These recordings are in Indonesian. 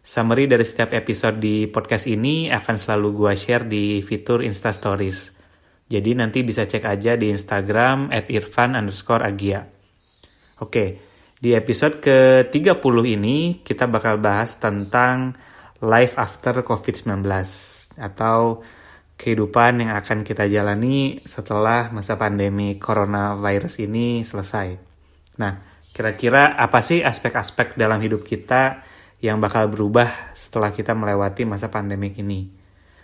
Summary dari setiap episode di podcast ini akan selalu gue share di fitur Insta Stories. Jadi nanti bisa cek aja di Instagram at irfan underscore agia. Oke, di episode ke-30 ini kita bakal bahas tentang life after COVID-19 atau kehidupan yang akan kita jalani setelah masa pandemi coronavirus ini selesai. Nah, kira-kira apa sih aspek-aspek dalam hidup kita yang bakal berubah setelah kita melewati masa pandemik ini.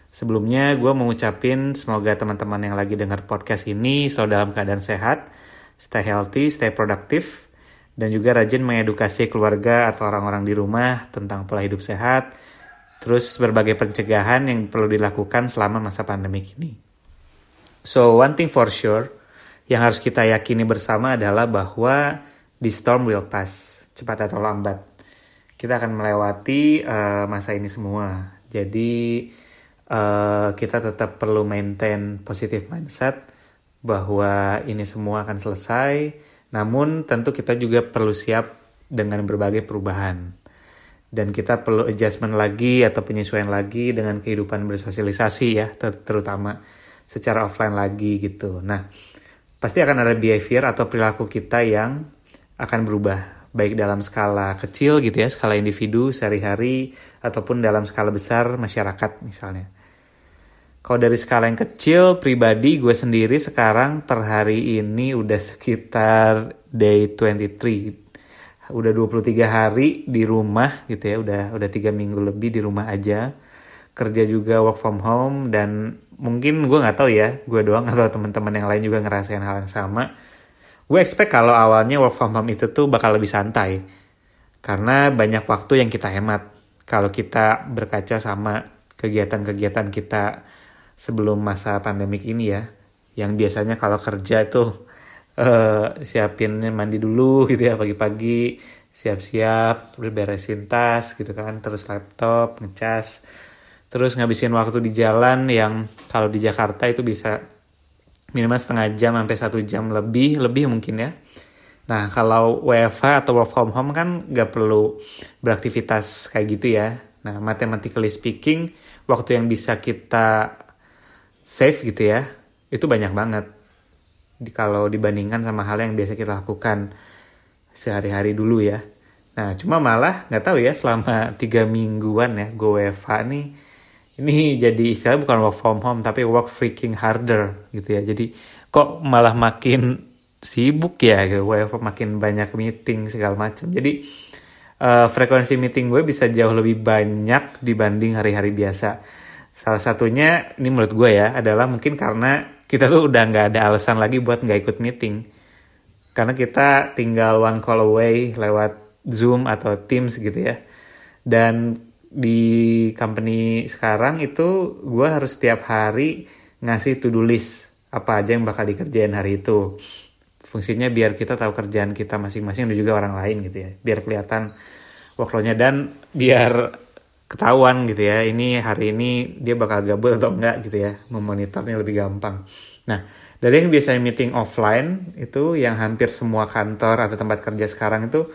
Sebelumnya gue mau ngucapin semoga teman-teman yang lagi dengar podcast ini selalu dalam keadaan sehat, stay healthy, stay produktif, dan juga rajin mengedukasi keluarga atau orang-orang di rumah tentang pola hidup sehat, terus berbagai pencegahan yang perlu dilakukan selama masa pandemik ini. So one thing for sure, yang harus kita yakini bersama adalah bahwa the storm will pass, cepat atau lambat kita akan melewati uh, masa ini semua. Jadi uh, kita tetap perlu maintain positive mindset bahwa ini semua akan selesai. Namun tentu kita juga perlu siap dengan berbagai perubahan. Dan kita perlu adjustment lagi atau penyesuaian lagi dengan kehidupan bersosialisasi ya, ter terutama secara offline lagi gitu. Nah, pasti akan ada behavior atau perilaku kita yang akan berubah baik dalam skala kecil gitu ya, skala individu sehari-hari ataupun dalam skala besar masyarakat misalnya. Kalau dari skala yang kecil, pribadi gue sendiri sekarang per hari ini udah sekitar day 23. Udah 23 hari di rumah gitu ya, udah udah tiga minggu lebih di rumah aja. Kerja juga work from home dan mungkin gue nggak tahu ya, gue doang atau teman-teman yang lain juga ngerasain hal yang sama Gue expect kalau awalnya work from home itu tuh bakal lebih santai. Karena banyak waktu yang kita hemat. Kalau kita berkaca sama kegiatan-kegiatan kita sebelum masa pandemik ini ya. Yang biasanya kalau kerja tuh uh, siapin mandi dulu gitu ya pagi-pagi. Siap-siap, beresin tas gitu kan. Terus laptop, ngecas. Terus ngabisin waktu di jalan yang kalau di Jakarta itu bisa minimal setengah jam sampai satu jam lebih lebih mungkin ya. Nah kalau WFH atau work from home kan nggak perlu beraktivitas kayak gitu ya. Nah mathematically speaking waktu yang bisa kita save gitu ya itu banyak banget. Di, kalau dibandingkan sama hal yang biasa kita lakukan sehari-hari dulu ya. Nah cuma malah nggak tahu ya selama tiga mingguan ya gue WFH nih ini jadi istilah bukan work from home tapi work freaking harder gitu ya. Jadi kok malah makin sibuk ya gitu makin banyak meeting segala macam. Jadi uh, frekuensi meeting gue bisa jauh lebih banyak dibanding hari-hari biasa. Salah satunya ini menurut gue ya adalah mungkin karena kita tuh udah nggak ada alasan lagi buat nggak ikut meeting. Karena kita tinggal one call away lewat Zoom atau Teams gitu ya. Dan di company sekarang itu gue harus setiap hari ngasih to-do list apa aja yang bakal dikerjain hari itu. Fungsinya biar kita tahu kerjaan kita masing-masing dan juga orang lain gitu ya. Biar kelihatan workloadnya dan biar ketahuan gitu ya. Ini hari ini dia bakal gabut atau enggak gitu ya. Memonitornya lebih gampang. Nah, dari yang biasanya meeting offline itu yang hampir semua kantor atau tempat kerja sekarang itu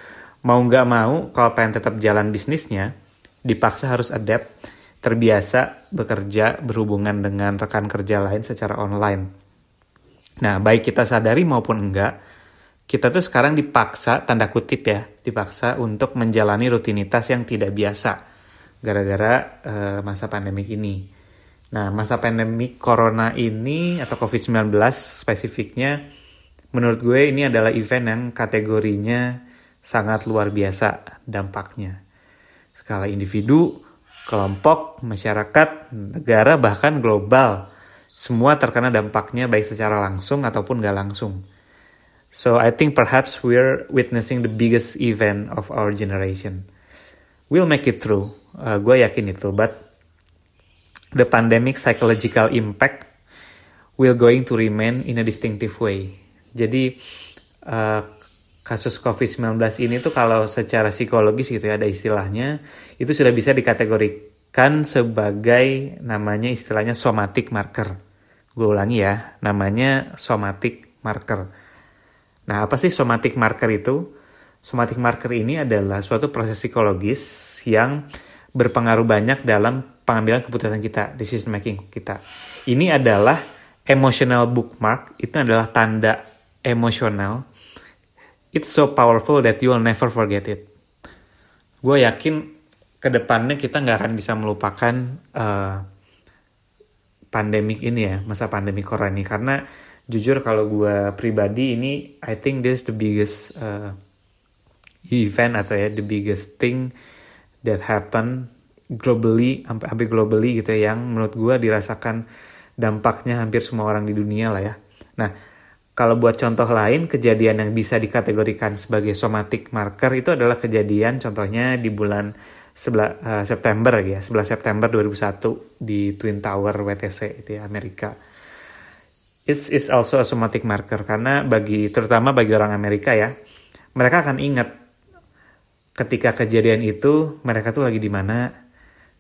mau nggak mau kalau pengen tetap jalan bisnisnya dipaksa harus adapt, terbiasa bekerja berhubungan dengan rekan kerja lain secara online. Nah, baik kita sadari maupun enggak, kita tuh sekarang dipaksa, tanda kutip ya, dipaksa untuk menjalani rutinitas yang tidak biasa gara-gara uh, masa pandemik ini. Nah, masa pandemik corona ini atau COVID-19 spesifiknya, menurut gue ini adalah event yang kategorinya sangat luar biasa dampaknya skala individu, kelompok, masyarakat, negara, bahkan global. Semua terkena dampaknya baik secara langsung ataupun gak langsung. So I think perhaps we're witnessing the biggest event of our generation. We'll make it through. Uh, gue yakin itu. But the pandemic psychological impact will going to remain in a distinctive way. Jadi uh, kasus COVID-19 ini tuh kalau secara psikologis gitu ya ada istilahnya itu sudah bisa dikategorikan sebagai namanya istilahnya somatic marker. Gue ulangi ya, namanya somatic marker. Nah, apa sih somatic marker itu? Somatic marker ini adalah suatu proses psikologis yang berpengaruh banyak dalam pengambilan keputusan kita, decision making kita. Ini adalah emotional bookmark, itu adalah tanda emosional it's so powerful that you will never forget it. Gue yakin ke depannya kita nggak akan bisa melupakan uh, pandemik ini ya, masa pandemi corona ini. Karena jujur kalau gue pribadi ini, I think this is the biggest uh, event atau ya the biggest thing that happen globally, hampir globally gitu ya, yang menurut gue dirasakan dampaknya hampir semua orang di dunia lah ya. Nah, kalau buat contoh lain, kejadian yang bisa dikategorikan sebagai somatic marker itu adalah kejadian contohnya di bulan sebela, uh, September ya, 11 September 2001 di Twin Tower WTC itu ya, Amerika. It's, it's also a somatic marker karena bagi terutama bagi orang Amerika ya, mereka akan ingat ketika kejadian itu mereka tuh lagi di mana,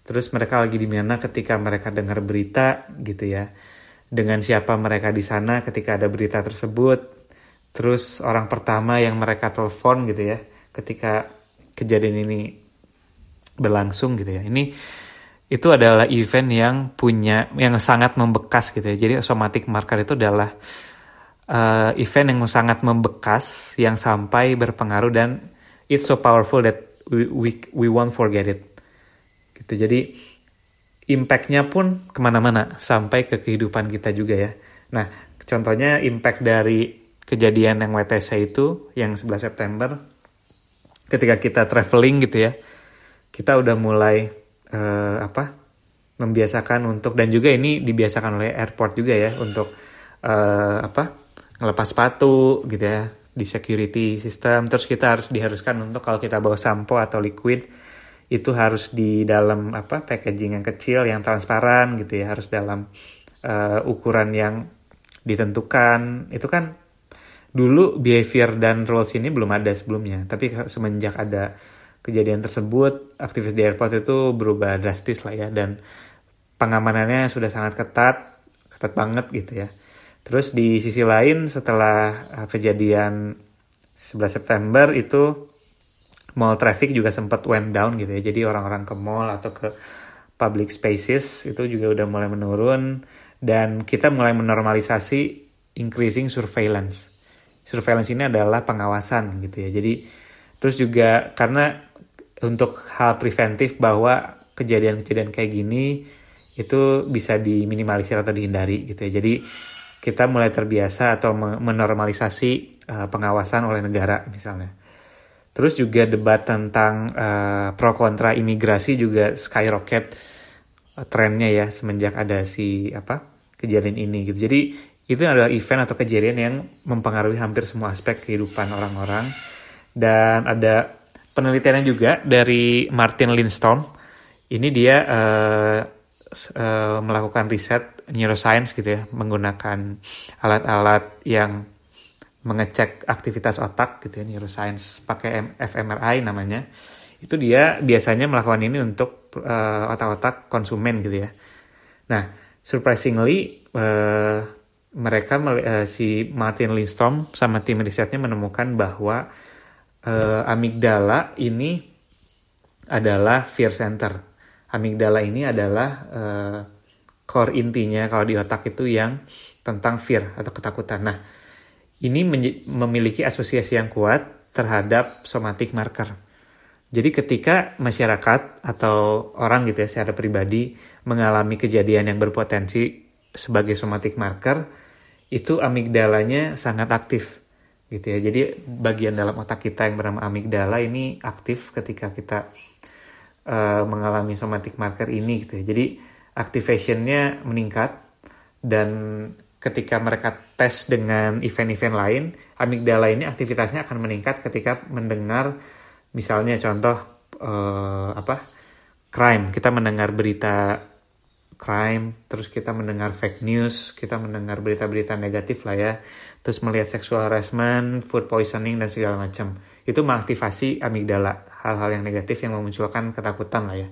terus mereka lagi di mana ketika mereka dengar berita gitu ya dengan siapa mereka di sana ketika ada berita tersebut. Terus orang pertama yang mereka telepon gitu ya ketika kejadian ini berlangsung gitu ya. Ini itu adalah event yang punya yang sangat membekas gitu ya. Jadi somatic marker itu adalah uh, event yang sangat membekas yang sampai berpengaruh dan it's so powerful that we we, we won't forget it. Gitu. Jadi impactnya pun ke mana-mana sampai ke kehidupan kita juga ya. Nah, contohnya impact dari kejadian yang WTC itu yang 11 September ketika kita traveling gitu ya, kita udah mulai uh, apa membiasakan untuk dan juga ini dibiasakan oleh airport juga ya untuk uh, apa ngelepas sepatu gitu ya di security system terus kita harus diharuskan untuk kalau kita bawa sampo atau liquid itu harus di dalam apa packaging yang kecil yang transparan gitu ya. Harus dalam uh, ukuran yang ditentukan. Itu kan dulu behavior dan rules ini belum ada sebelumnya. Tapi semenjak ada kejadian tersebut aktivitas di airport itu berubah drastis lah ya. Dan pengamanannya sudah sangat ketat ketat banget gitu ya. Terus di sisi lain setelah uh, kejadian 11 September itu mall traffic juga sempat went down gitu ya. Jadi orang-orang ke mall atau ke public spaces itu juga udah mulai menurun dan kita mulai menormalisasi increasing surveillance. Surveillance ini adalah pengawasan gitu ya. Jadi terus juga karena untuk hal preventif bahwa kejadian-kejadian kayak gini itu bisa diminimalisir atau dihindari gitu ya. Jadi kita mulai terbiasa atau menormalisasi uh, pengawasan oleh negara misalnya. Terus juga debat tentang uh, pro kontra imigrasi juga skyrocket uh, trennya ya semenjak ada si apa kejadian ini gitu. Jadi itu adalah event atau kejadian yang mempengaruhi hampir semua aspek kehidupan orang-orang dan ada penelitiannya juga dari Martin Lindstorm. Ini dia uh, uh, melakukan riset neuroscience gitu ya menggunakan alat-alat yang mengecek aktivitas otak gitu ya neuroscience pakai fMRI namanya. Itu dia biasanya melakukan ini untuk uh, otak-otak konsumen gitu ya. Nah surprisingly uh, mereka uh, si Martin Lindstrom sama tim risetnya menemukan bahwa uh, amigdala ini adalah fear center. Amigdala ini adalah uh, core intinya kalau di otak itu yang tentang fear atau ketakutan. Nah ini memiliki asosiasi yang kuat terhadap somatic marker. Jadi ketika masyarakat atau orang gitu ya secara pribadi mengalami kejadian yang berpotensi sebagai somatic marker, itu amigdalanya sangat aktif gitu ya. Jadi bagian dalam otak kita yang bernama amigdala ini aktif ketika kita uh, mengalami somatic marker ini gitu ya. Jadi activationnya meningkat dan ketika mereka tes dengan event-event lain, amigdala ini aktivitasnya akan meningkat ketika mendengar misalnya contoh uh, apa crime, kita mendengar berita crime, terus kita mendengar fake news, kita mendengar berita-berita negatif lah ya, terus melihat sexual harassment, food poisoning dan segala macam. Itu mengaktifasi amigdala, hal-hal yang negatif yang memunculkan ketakutan lah ya.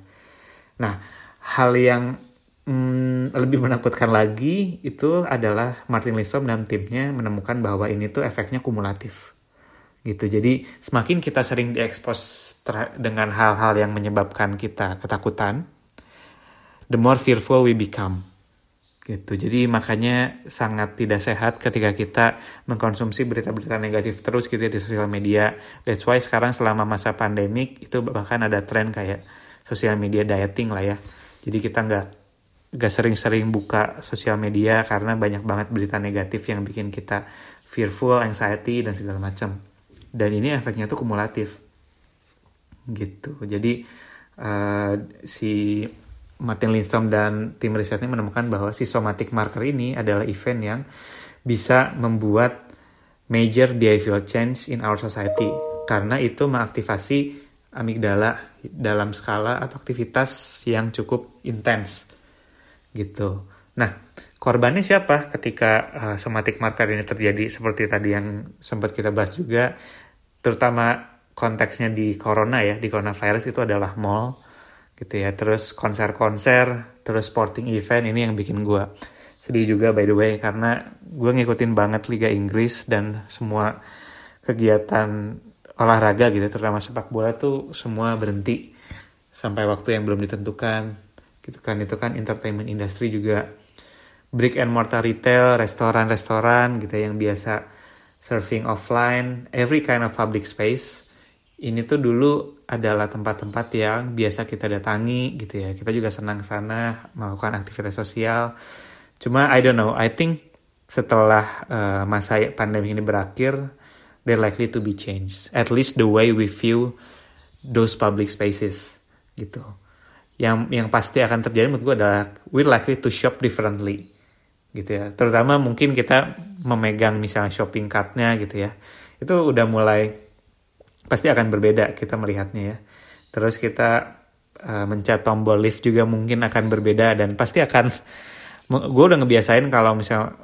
Nah, hal yang hmm, lebih menakutkan lagi itu adalah Martin Lindstrom dan timnya menemukan bahwa ini tuh efeknya kumulatif gitu. Jadi semakin kita sering diekspos dengan hal-hal yang menyebabkan kita ketakutan, the more fearful we become. Gitu. Jadi makanya sangat tidak sehat ketika kita mengkonsumsi berita-berita negatif terus gitu ya di sosial media. That's why sekarang selama masa pandemik itu bahkan ada tren kayak sosial media dieting lah ya. Jadi kita nggak nggak sering-sering buka sosial media karena banyak banget berita negatif yang bikin kita fearful, anxiety dan segala macam. Dan ini efeknya tuh kumulatif. Gitu. Jadi uh, si Martin Lindstrom dan tim risetnya menemukan bahwa si somatic marker ini adalah event yang bisa membuat major behavioral change in our society karena itu mengaktifasi amigdala dalam skala atau aktivitas yang cukup intens gitu. Nah, korbannya siapa ketika uh, somatic marker ini terjadi? Seperti tadi yang sempat kita bahas juga terutama konteksnya di corona ya, di coronavirus itu adalah mall gitu ya. Terus konser-konser terus sporting event ini yang bikin gue sedih juga by the way karena gue ngikutin banget Liga Inggris dan semua kegiatan olahraga gitu terutama sepak bola tuh semua berhenti sampai waktu yang belum ditentukan gitu kan itu kan entertainment industry juga brick and mortar retail restoran-restoran gitu ya, yang biasa surfing offline every kind of public space ini tuh dulu adalah tempat-tempat yang biasa kita datangi gitu ya. Kita juga senang sana melakukan aktivitas sosial. Cuma I don't know, I think setelah uh, masa pandemi ini berakhir, they're likely to be changed. At least the way we view those public spaces gitu. Yang yang pasti akan terjadi menurut gue adalah we're likely to shop differently gitu ya. Terutama mungkin kita memegang misalnya shopping cartnya gitu ya. Itu udah mulai pasti akan berbeda kita melihatnya ya. Terus kita uh, mencet tombol lift juga mungkin akan berbeda dan pasti akan gue udah ngebiasain kalau misal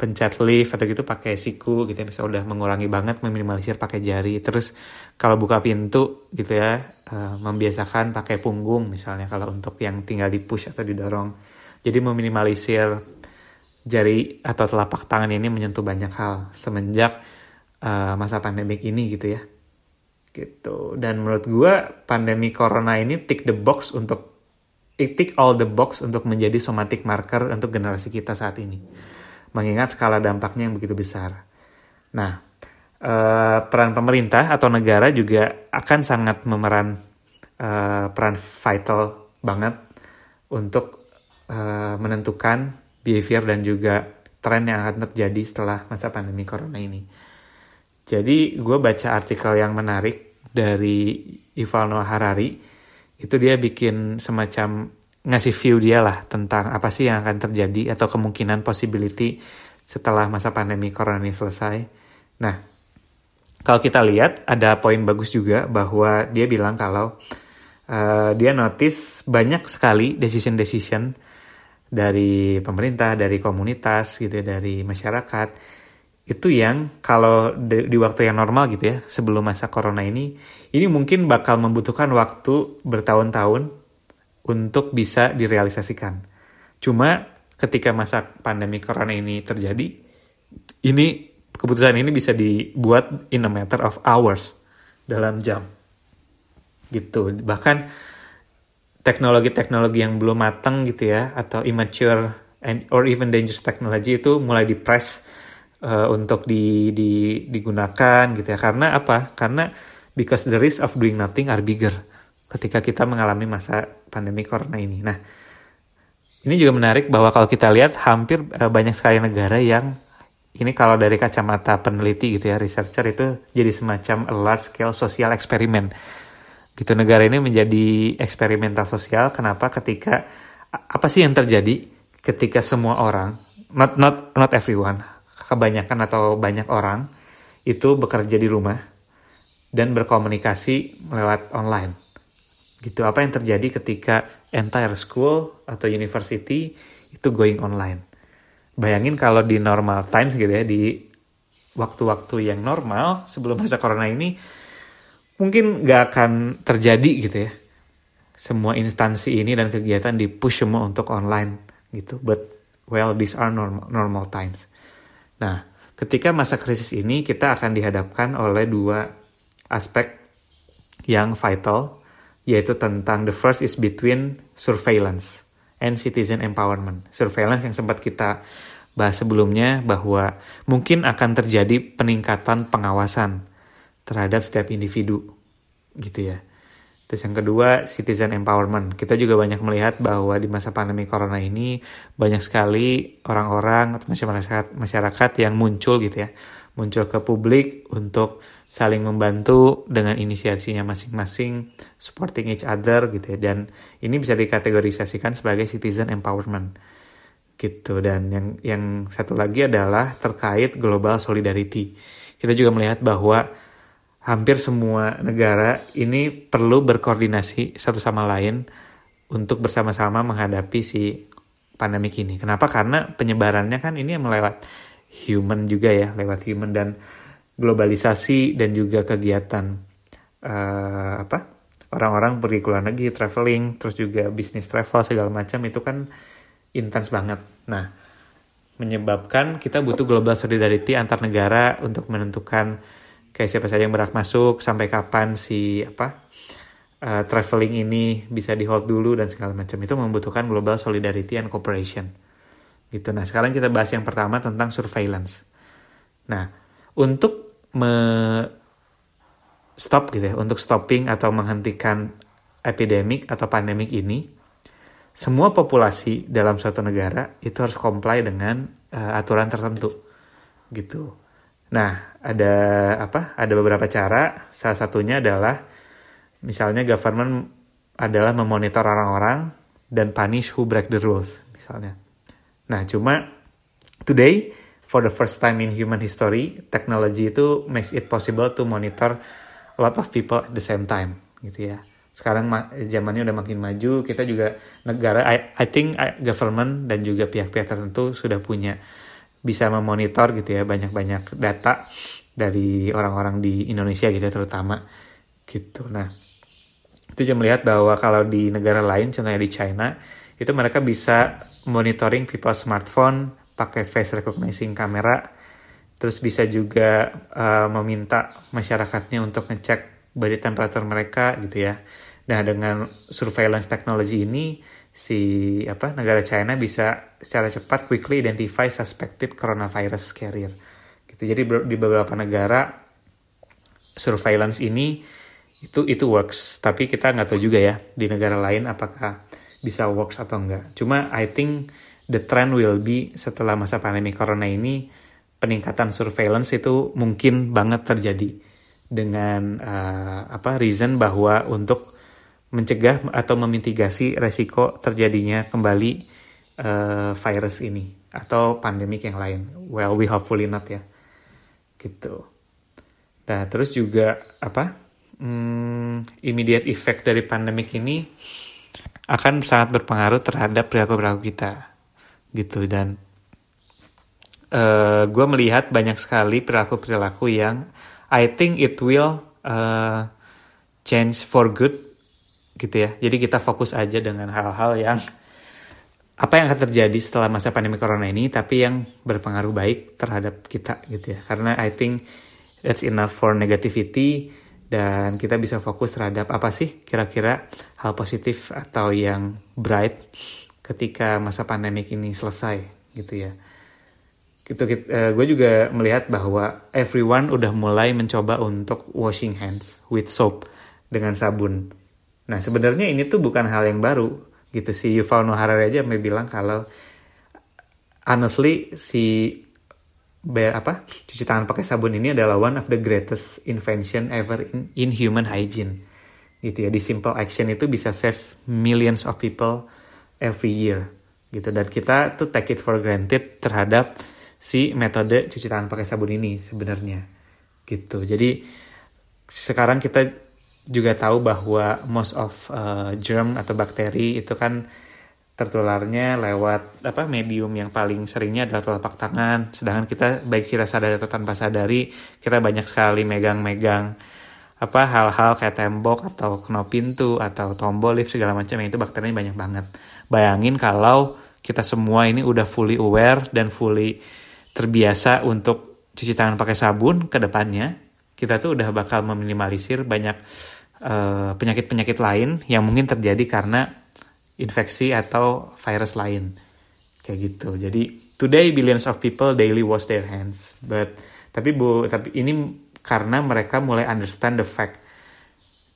pencet lift atau gitu pakai siku gitu ya misal udah mengurangi banget meminimalisir pakai jari. Terus kalau buka pintu gitu ya uh, membiasakan pakai punggung misalnya kalau untuk yang tinggal di push atau didorong. Jadi meminimalisir jari atau telapak tangan ini menyentuh banyak hal semenjak uh, masa pandemik ini gitu ya. Gitu. Dan menurut gue pandemi corona ini tick the box untuk tick all the box untuk menjadi somatic marker untuk generasi kita saat ini mengingat skala dampaknya yang begitu besar nah eh, peran pemerintah atau negara juga akan sangat memeran eh, peran vital banget untuk eh, menentukan behavior dan juga tren yang akan terjadi setelah masa pandemi corona ini jadi gue baca artikel yang menarik dari Yuval Noah Harari. Itu dia bikin semacam ngasih view dia lah tentang apa sih yang akan terjadi atau kemungkinan possibility setelah masa pandemi corona ini selesai. Nah, kalau kita lihat ada poin bagus juga bahwa dia bilang kalau uh, dia notice banyak sekali decision-decision dari pemerintah, dari komunitas gitu ya, dari masyarakat itu yang kalau di, di waktu yang normal gitu ya sebelum masa corona ini ini mungkin bakal membutuhkan waktu bertahun-tahun untuk bisa direalisasikan. Cuma ketika masa pandemi corona ini terjadi ini keputusan ini bisa dibuat in a matter of hours dalam jam gitu bahkan teknologi-teknologi yang belum matang gitu ya atau immature and or even dangerous technology itu mulai di press uh, untuk di, di, digunakan gitu ya. Karena apa? Karena because the risk of doing nothing are bigger ketika kita mengalami masa pandemi corona ini. Nah, ini juga menarik bahwa kalau kita lihat hampir uh, banyak sekali negara yang ini kalau dari kacamata peneliti gitu ya, researcher itu jadi semacam a large scale social experiment. Gitu negara ini menjadi eksperimental sosial. Kenapa? Ketika apa sih yang terjadi ketika semua orang, not not not everyone, kebanyakan atau banyak orang itu bekerja di rumah dan berkomunikasi lewat online. Gitu. Apa yang terjadi ketika entire school atau university itu going online? Bayangin kalau di normal times gitu ya di waktu-waktu yang normal sebelum masa corona ini mungkin nggak akan terjadi gitu ya. Semua instansi ini dan kegiatan di push semua untuk online gitu. But well these are normal normal times. Nah ketika masa krisis ini kita akan dihadapkan oleh dua aspek yang vital yaitu tentang the first is between surveillance and citizen empowerment. Surveillance yang sempat kita bahas sebelumnya bahwa mungkin akan terjadi peningkatan pengawasan terhadap setiap individu gitu ya. Terus yang kedua, citizen empowerment. Kita juga banyak melihat bahwa di masa pandemi corona ini banyak sekali orang-orang atau masyarakat masyarakat yang muncul gitu ya, muncul ke publik untuk saling membantu dengan inisiasinya masing-masing, supporting each other gitu ya. Dan ini bisa dikategorisasikan sebagai citizen empowerment gitu. Dan yang yang satu lagi adalah terkait global solidarity. Kita juga melihat bahwa hampir semua negara ini perlu berkoordinasi satu sama lain untuk bersama-sama menghadapi si pandemi ini. Kenapa? Karena penyebarannya kan ini melewat human juga ya, lewat human dan globalisasi dan juga kegiatan uh, apa orang-orang pergi ke luar negeri traveling terus juga bisnis travel segala macam itu kan intens banget. Nah menyebabkan kita butuh global solidarity antar negara untuk menentukan kayak siapa saja yang berhak masuk sampai kapan si apa uh, traveling ini bisa di hold dulu dan segala macam. Itu membutuhkan global solidarity and cooperation gitu nah sekarang kita bahas yang pertama tentang surveillance nah untuk me stop gitu ya untuk stopping atau menghentikan epidemik atau pandemik ini semua populasi dalam suatu negara itu harus comply dengan uh, aturan tertentu gitu. Nah, ada apa? Ada beberapa cara. Salah satunya adalah misalnya government adalah memonitor orang-orang dan punish who break the rules misalnya. Nah, cuma today for the first time in human history, teknologi itu makes it possible to monitor a lot of people at the same time, gitu ya. Sekarang zamannya udah makin maju, kita juga negara, I, I think government dan juga pihak-pihak tertentu sudah punya bisa memonitor gitu ya banyak-banyak data dari orang-orang di Indonesia gitu ya, terutama gitu. Nah, itu juga melihat bahwa kalau di negara lain, contohnya di China, itu mereka bisa monitoring people smartphone pakai face recognizing kamera terus bisa juga uh, meminta masyarakatnya untuk ngecek body temperature mereka gitu ya. Nah dengan surveillance technology ini si apa negara China bisa secara cepat quickly identify suspected coronavirus carrier. Gitu. Jadi di beberapa negara surveillance ini itu itu works. Tapi kita nggak tahu juga ya di negara lain apakah bisa works atau enggak cuma I think the trend will be setelah masa pandemi corona ini peningkatan surveillance itu mungkin banget terjadi dengan uh, apa reason bahwa untuk mencegah atau memitigasi resiko terjadinya kembali uh, virus ini atau pandemik yang lain. Well, we hopefully not ya. Gitu. Nah, terus juga apa? Hmm, immediate effect dari pandemik ini akan sangat berpengaruh terhadap perilaku-perilaku kita gitu. Dan uh, eh, gue melihat banyak sekali perilaku-perilaku yang I think it will uh, change for good gitu ya. Jadi kita fokus aja dengan hal-hal yang apa yang akan terjadi setelah masa pandemi corona ini tapi yang berpengaruh baik terhadap kita gitu ya. Karena I think that's enough for negativity dan kita bisa fokus terhadap apa sih kira-kira hal positif atau yang bright ketika masa pandemik ini selesai gitu ya. Gitu, gitu uh, gue juga melihat bahwa everyone udah mulai mencoba untuk washing hands with soap dengan sabun. Nah sebenarnya ini tuh bukan hal yang baru gitu si Yuval Noah Harari aja bilang kalau honestly si be, apa? Cuci tangan pakai sabun ini adalah one of the greatest invention ever in, in human hygiene. Gitu ya di simple action itu bisa save millions of people every year. Gitu dan kita tuh take it for granted terhadap si metode cuci tangan pakai sabun ini sebenarnya. Gitu jadi sekarang kita juga tahu bahwa most of uh, germ atau bakteri itu kan tertularnya lewat apa medium yang paling seringnya adalah telapak tangan. Sedangkan kita baik kita sadar atau tanpa sadari kita banyak sekali megang-megang apa hal-hal kayak tembok atau knop pintu atau tombol lift segala macam itu bakterinya banyak banget. Bayangin kalau kita semua ini udah fully aware dan fully terbiasa untuk cuci tangan pakai sabun ke depannya, kita tuh udah bakal meminimalisir banyak penyakit-penyakit uh, penyakit -penyakit lain yang mungkin terjadi karena infeksi atau virus lain. Kayak gitu. Jadi today billions of people daily wash their hands. But tapi bu tapi ini karena mereka mulai understand the fact.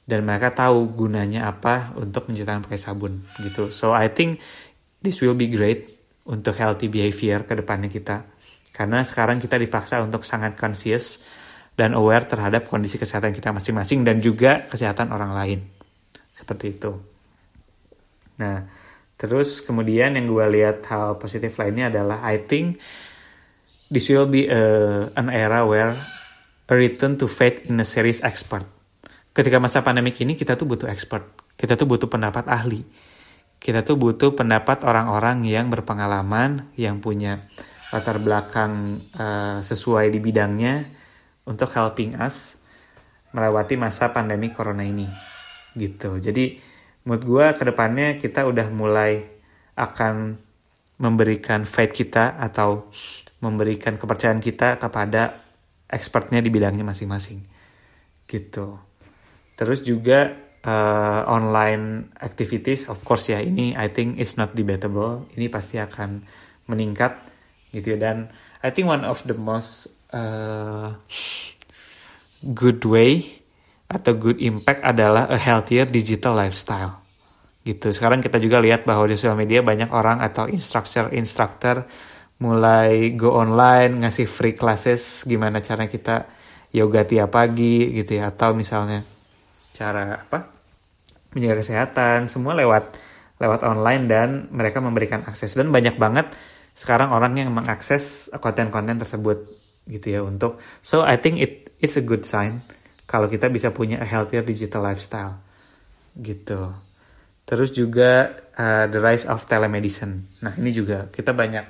Dan mereka tahu gunanya apa untuk mencuci tangan pakai sabun gitu. So I think this will be great untuk healthy behavior ke depannya kita. Karena sekarang kita dipaksa untuk sangat conscious dan aware terhadap kondisi kesehatan kita masing-masing dan juga kesehatan orang lain. Seperti itu Nah, terus kemudian yang gue lihat hal positif lainnya adalah I think this will be a, an era where a return to faith in a series expert. Ketika masa pandemi ini kita tuh butuh expert, kita tuh butuh pendapat ahli, kita tuh butuh pendapat orang-orang yang berpengalaman, yang punya latar belakang uh, sesuai di bidangnya untuk helping us melewati masa pandemi corona ini, gitu. Jadi menurut gue ke depannya kita udah mulai akan memberikan faith kita atau memberikan kepercayaan kita kepada expertnya di bidangnya masing-masing. Gitu. Terus juga uh, online activities of course ya ini I think it's not debatable. Ini pasti akan meningkat gitu ya. Dan I think one of the most uh, good way atau good impact adalah a healthier digital lifestyle. Gitu. Sekarang kita juga lihat bahwa di sosial media banyak orang atau instructor-instructor mulai go online ngasih free classes gimana cara kita yoga tiap pagi gitu ya. Atau misalnya cara apa? Menjaga kesehatan semua lewat lewat online dan mereka memberikan akses. Dan banyak banget sekarang orang yang mengakses konten-konten tersebut gitu ya untuk. So I think it it's a good sign kalau kita bisa punya a healthier digital lifestyle gitu. Terus juga uh, the rise of telemedicine. Nah ini juga kita banyak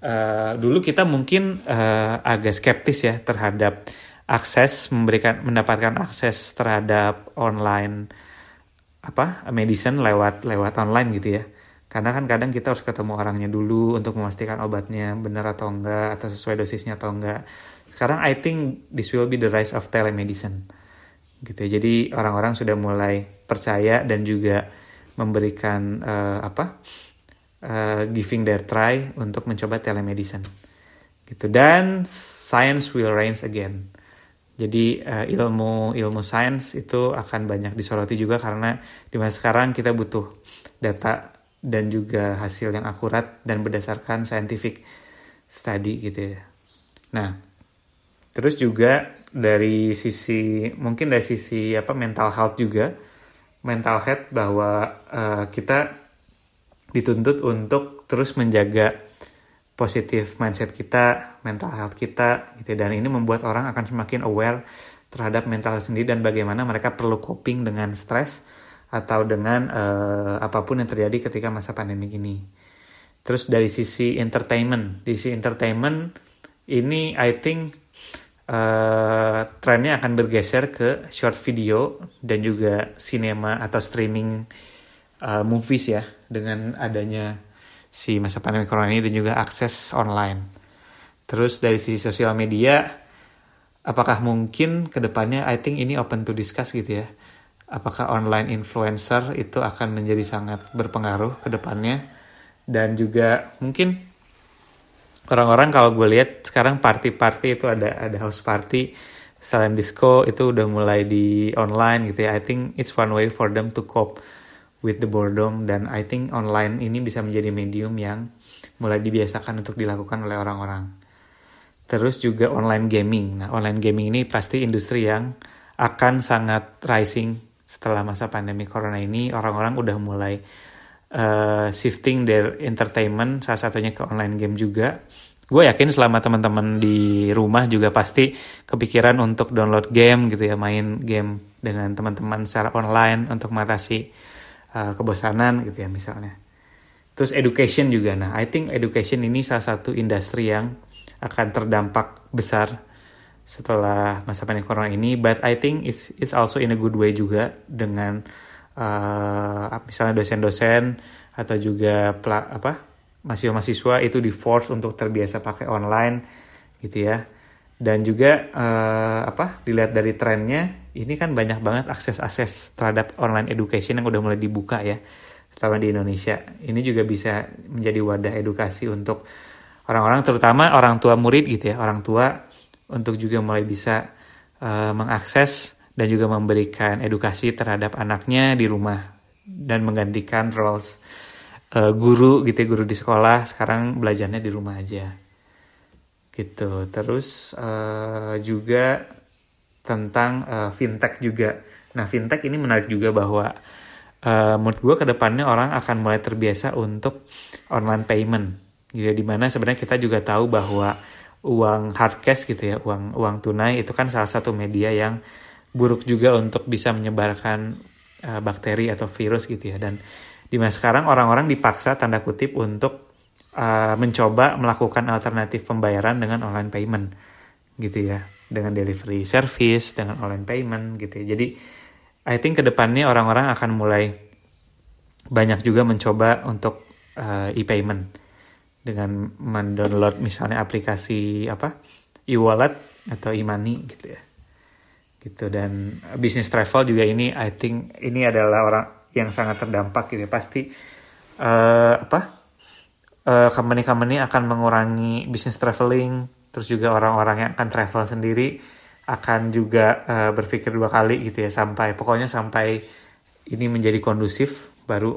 uh, dulu kita mungkin uh, agak skeptis ya terhadap akses memberikan mendapatkan akses terhadap online apa medicine lewat lewat online gitu ya. Karena kan kadang kita harus ketemu orangnya dulu untuk memastikan obatnya benar atau enggak atau sesuai dosisnya atau enggak sekarang I think this will be the rise of telemedicine gitu ya. jadi orang-orang sudah mulai percaya dan juga memberikan uh, apa uh, giving their try untuk mencoba telemedicine gitu dan science will reigns again jadi uh, ilmu ilmu sains itu akan banyak disoroti juga karena di masa sekarang kita butuh data dan juga hasil yang akurat dan berdasarkan scientific study gitu ya. Nah, Terus juga dari sisi mungkin dari sisi apa mental health juga mental health bahwa uh, kita dituntut untuk terus menjaga positif mindset kita, mental health kita gitu dan ini membuat orang akan semakin aware terhadap mental sendiri dan bagaimana mereka perlu coping dengan stres atau dengan uh, apa pun yang terjadi ketika masa pandemi ini. Terus dari sisi entertainment, di sisi entertainment ini I think uh, trennya akan bergeser ke short video dan juga cinema atau streaming uh, movies ya dengan adanya si masa pandemi corona ini dan juga akses online. Terus dari sisi sosial media, apakah mungkin ke depannya I think ini open to discuss gitu ya. Apakah online influencer itu akan menjadi sangat berpengaruh ke depannya dan juga mungkin orang-orang kalau gue lihat sekarang party-party itu ada ada house party selain disco itu udah mulai di online gitu ya. I think it's one way for them to cope with the boredom dan I think online ini bisa menjadi medium yang mulai dibiasakan untuk dilakukan oleh orang-orang. Terus juga online gaming. Nah online gaming ini pasti industri yang akan sangat rising setelah masa pandemi corona ini. Orang-orang udah mulai uh, shifting their entertainment salah satunya ke online game juga. Gue yakin selama teman-teman di rumah juga pasti kepikiran untuk download game gitu ya main game dengan teman-teman secara online untuk mengatasi uh, kebosanan gitu ya misalnya. Terus education juga. Nah I think education ini salah satu industri yang akan terdampak besar setelah masa pandemi corona ini but I think it's it's also in a good way juga dengan uh, misalnya dosen-dosen atau juga pela, apa mahasiswa-mahasiswa itu di force untuk terbiasa pakai online gitu ya. Dan juga uh, apa dilihat dari trennya ini kan banyak banget akses-akses terhadap online education yang udah mulai dibuka ya terutama di Indonesia. Ini juga bisa menjadi wadah edukasi untuk orang-orang terutama orang tua murid gitu ya orang tua untuk juga mulai bisa uh, mengakses dan juga memberikan edukasi terhadap anaknya di rumah dan menggantikan roles uh, guru gitu ya, guru di sekolah sekarang belajarnya di rumah aja. Gitu. Terus uh, juga tentang uh, fintech juga. Nah fintech ini menarik juga bahwa uh, menurut gue ke depannya orang akan mulai terbiasa untuk online payment. Gitu ya, di mana sebenarnya kita juga tahu bahwa uang hard cash gitu ya uang uang tunai itu kan salah satu media yang buruk juga untuk bisa menyebarkan uh, bakteri atau virus gitu ya. Dan di masa sekarang orang-orang dipaksa tanda kutip untuk uh, mencoba melakukan alternatif pembayaran dengan online payment gitu ya. Dengan delivery service dengan online payment gitu ya. Jadi I think ke depannya orang-orang akan mulai banyak juga mencoba untuk uh, e-payment. Dengan mendownload misalnya aplikasi apa? e-wallet atau e-money gitu ya gitu dan bisnis travel juga ini I think ini adalah orang yang sangat terdampak gitu ya. pasti uh, apa uh, company-company akan mengurangi bisnis traveling terus juga orang-orang yang akan travel sendiri akan juga uh, berpikir dua kali gitu ya sampai pokoknya sampai ini menjadi kondusif baru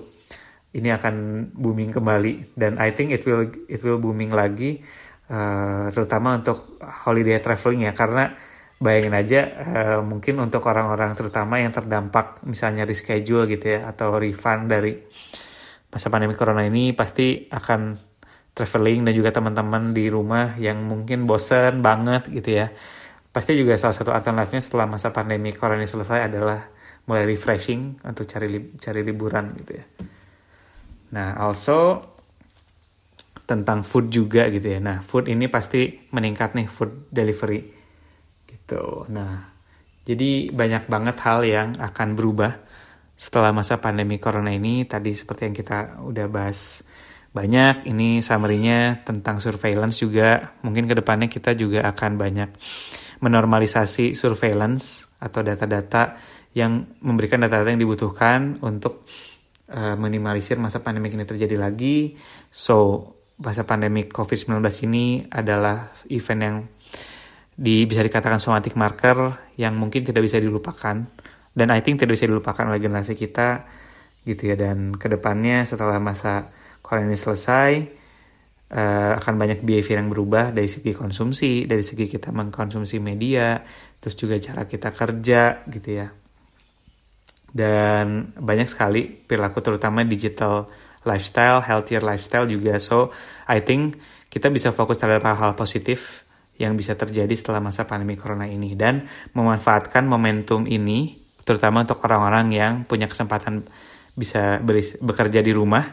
ini akan booming kembali dan I think it will it will booming lagi uh, terutama untuk holiday traveling ya karena bayangin aja uh, mungkin untuk orang-orang terutama yang terdampak misalnya reschedule gitu ya atau refund dari masa pandemi corona ini pasti akan traveling dan juga teman-teman di rumah yang mungkin bosen banget gitu ya. Pasti juga salah satu alternatifnya setelah masa pandemi corona ini selesai adalah mulai refreshing untuk cari li cari liburan gitu ya. Nah also tentang food juga gitu ya. Nah food ini pasti meningkat nih food delivery gitu. Nah, jadi banyak banget hal yang akan berubah setelah masa pandemi corona ini. Tadi seperti yang kita udah bahas banyak, ini summary-nya tentang surveillance juga. Mungkin ke depannya kita juga akan banyak menormalisasi surveillance atau data-data yang memberikan data-data yang dibutuhkan untuk uh, minimalisir masa pandemi ini terjadi lagi. So, masa pandemi COVID-19 ini adalah event yang di bisa dikatakan somatic marker yang mungkin tidak bisa dilupakan. Dan I think tidak bisa dilupakan oleh generasi kita gitu ya. Dan ke depannya setelah masa corona ini selesai uh, akan banyak behavior yang berubah dari segi konsumsi dari segi kita mengkonsumsi media terus juga cara kita kerja gitu ya. Dan banyak sekali perilaku terutama digital lifestyle healthier lifestyle juga. So I think kita bisa fokus terhadap hal-hal positif yang bisa terjadi setelah masa pandemi corona ini dan memanfaatkan momentum ini terutama untuk orang-orang yang punya kesempatan bisa bekerja di rumah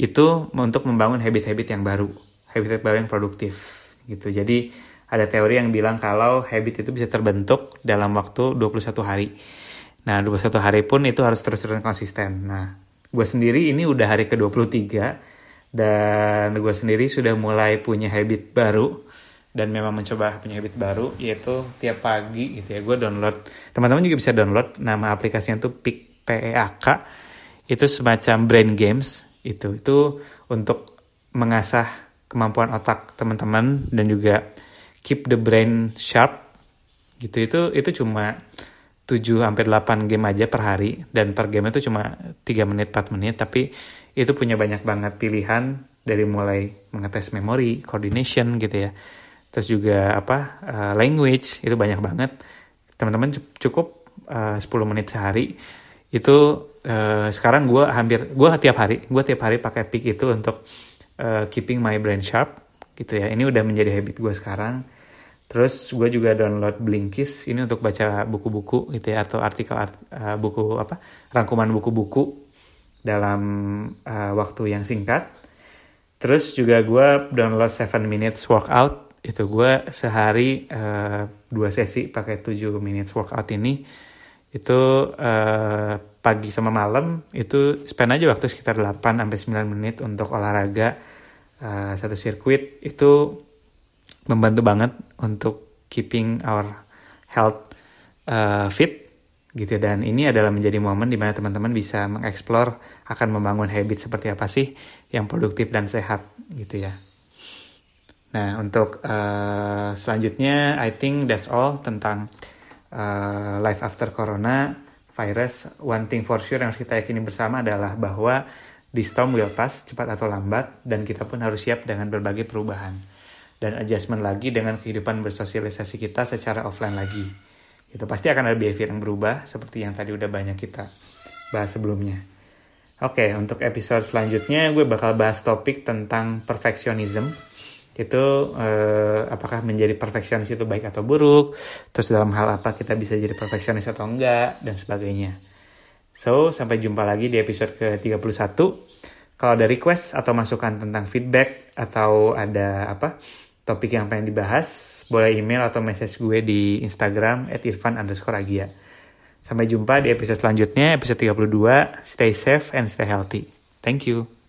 itu untuk membangun habit-habit yang baru, habit baru yang produktif gitu. Jadi ada teori yang bilang kalau habit itu bisa terbentuk dalam waktu 21 hari. Nah, 21 hari pun itu harus terus-terusan konsisten. Nah, gue sendiri ini udah hari ke-23 dan gue sendiri sudah mulai punya habit baru dan memang mencoba punya habit baru yaitu tiap pagi gitu ya gue download. Teman-teman juga bisa download nama aplikasinya tuh PIK PEAK itu semacam brain games itu. Itu untuk mengasah kemampuan otak teman-teman dan juga keep the brain sharp gitu. Itu itu cuma 7 sampai 8 game aja per hari dan per game itu cuma 3 menit 4 menit. Tapi itu punya banyak banget pilihan dari mulai mengetes memori, coordination gitu ya terus juga apa uh, language itu banyak banget teman-teman cukup eh, uh, 10 menit sehari itu uh, sekarang gue hampir gue tiap hari gue tiap hari pakai pick itu untuk uh, keeping my brain sharp gitu ya. Ini udah menjadi habit gue sekarang. Terus gue juga download Blinkist ini untuk baca buku-buku gitu ya atau artikel art, uh, buku apa rangkuman buku-buku dalam uh, waktu yang singkat. Terus juga gue download 7 minutes workout itu gue sehari uh, dua sesi pakai 7 minutes workout ini. Itu uh, pagi sama malam itu spend aja waktu sekitar 8 sampai 9 menit untuk olahraga uh, satu sirkuit. Itu membantu banget untuk keeping our health uh, fit gitu. Dan ini adalah menjadi momen di mana teman-teman bisa mengeksplor akan membangun habit seperti apa sih yang produktif dan sehat gitu ya. Nah untuk uh, selanjutnya I think that's all tentang uh, life after corona virus. One thing for sure yang harus kita yakini bersama adalah bahwa the storm will pass cepat atau lambat dan kita pun harus siap dengan berbagai perubahan dan adjustment lagi dengan kehidupan bersosialisasi kita secara offline lagi. Itu pasti akan ada behavior yang berubah seperti yang tadi udah banyak kita bahas sebelumnya. Oke, untuk episode selanjutnya gue bakal bahas topik tentang perfectionism. Itu eh, apakah menjadi perfeksionis itu baik atau buruk, terus dalam hal apa kita bisa jadi perfeksionis atau enggak, dan sebagainya. So, sampai jumpa lagi di episode ke-31. Kalau ada request atau masukan tentang feedback atau ada apa topik yang pengen dibahas, boleh email atau message gue di Instagram at irfan underscore agia. Sampai jumpa di episode selanjutnya, episode 32. Stay safe and stay healthy. Thank you.